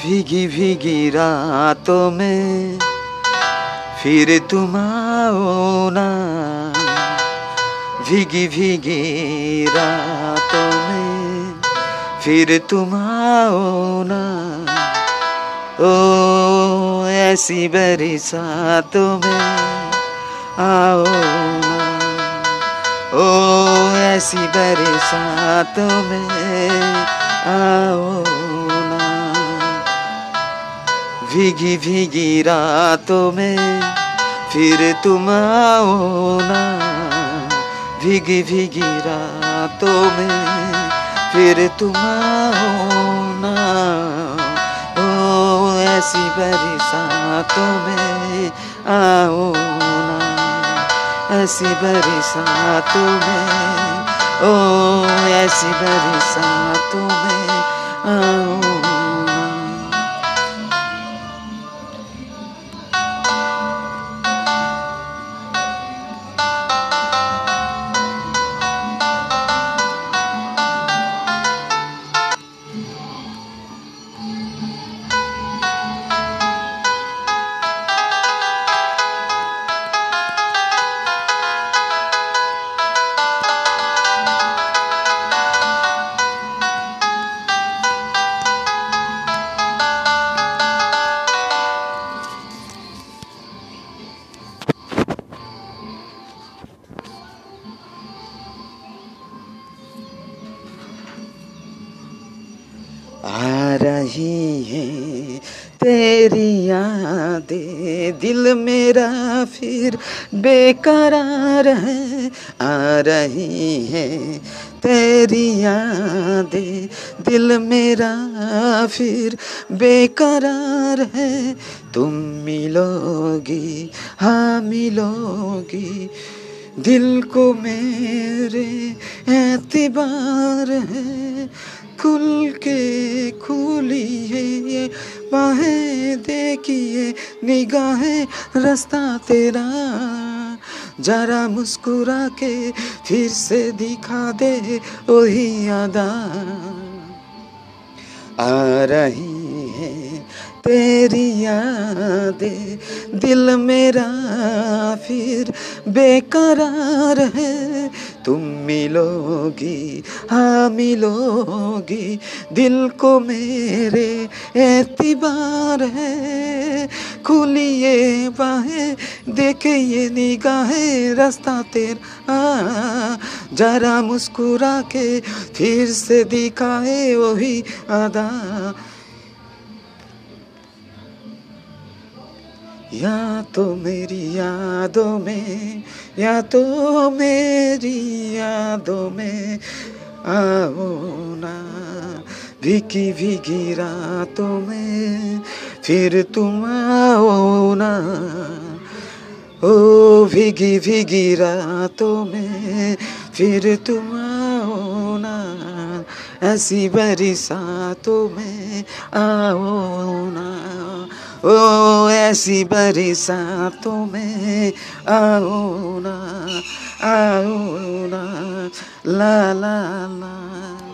भीगी भीगी रातों में, फिर तुम आओ ना। भीगी भीगी रातों में, फिर तुम आओ ना। ओ, ऐसी बरसातों में आओ ना। ओ, ऐसी बरसातों में आओ भीगी भीगी रातों में, फिर तुम आओ ना। भीगी भीगी रातों में, फिर तुम आओ ना। ओ, ऐसी बरसातों में आओ ना। ऐसी बरसातों में, ओ, ऐसी बरसातों में आओ आ रही है तेरी यादें। दिल मेरा फिर बेकरार है। आ रही है तेरी यादें। दिल मेरा फिर बेकरार है। तुम मिलोगी हाँ मिलोगी। दिल को मेरे एतबार है। खुल के खुली है ये बाहें देखिए, निगाहें, रास्ता तेरा। जरा मुस्कुरा के फिर से दिखा दे वही अदा आ रही है तेरी यादें, दिल मेरा फिर बेकरार है। तुम मिलोगी हाँ मिलोगी। दिल को मेरे एतबार है, खुलिए बाहें, देखे ये निगाहें, रास्ता तेरा। जरा मुस्कुरा के फिर से दिखाए, वही अदा या तो मेरी यादों में, या तो मेरी यादों में आओ ना। भीगी भीगी रातों में फिर तुम आओ ना। ओ भीगी भीगी रातों में फिर तुम आओ ना ऐसी बरसातों में आओ ना। ओ, ऐसी बरसातों में आओ ना आओ ना। ला ला ला।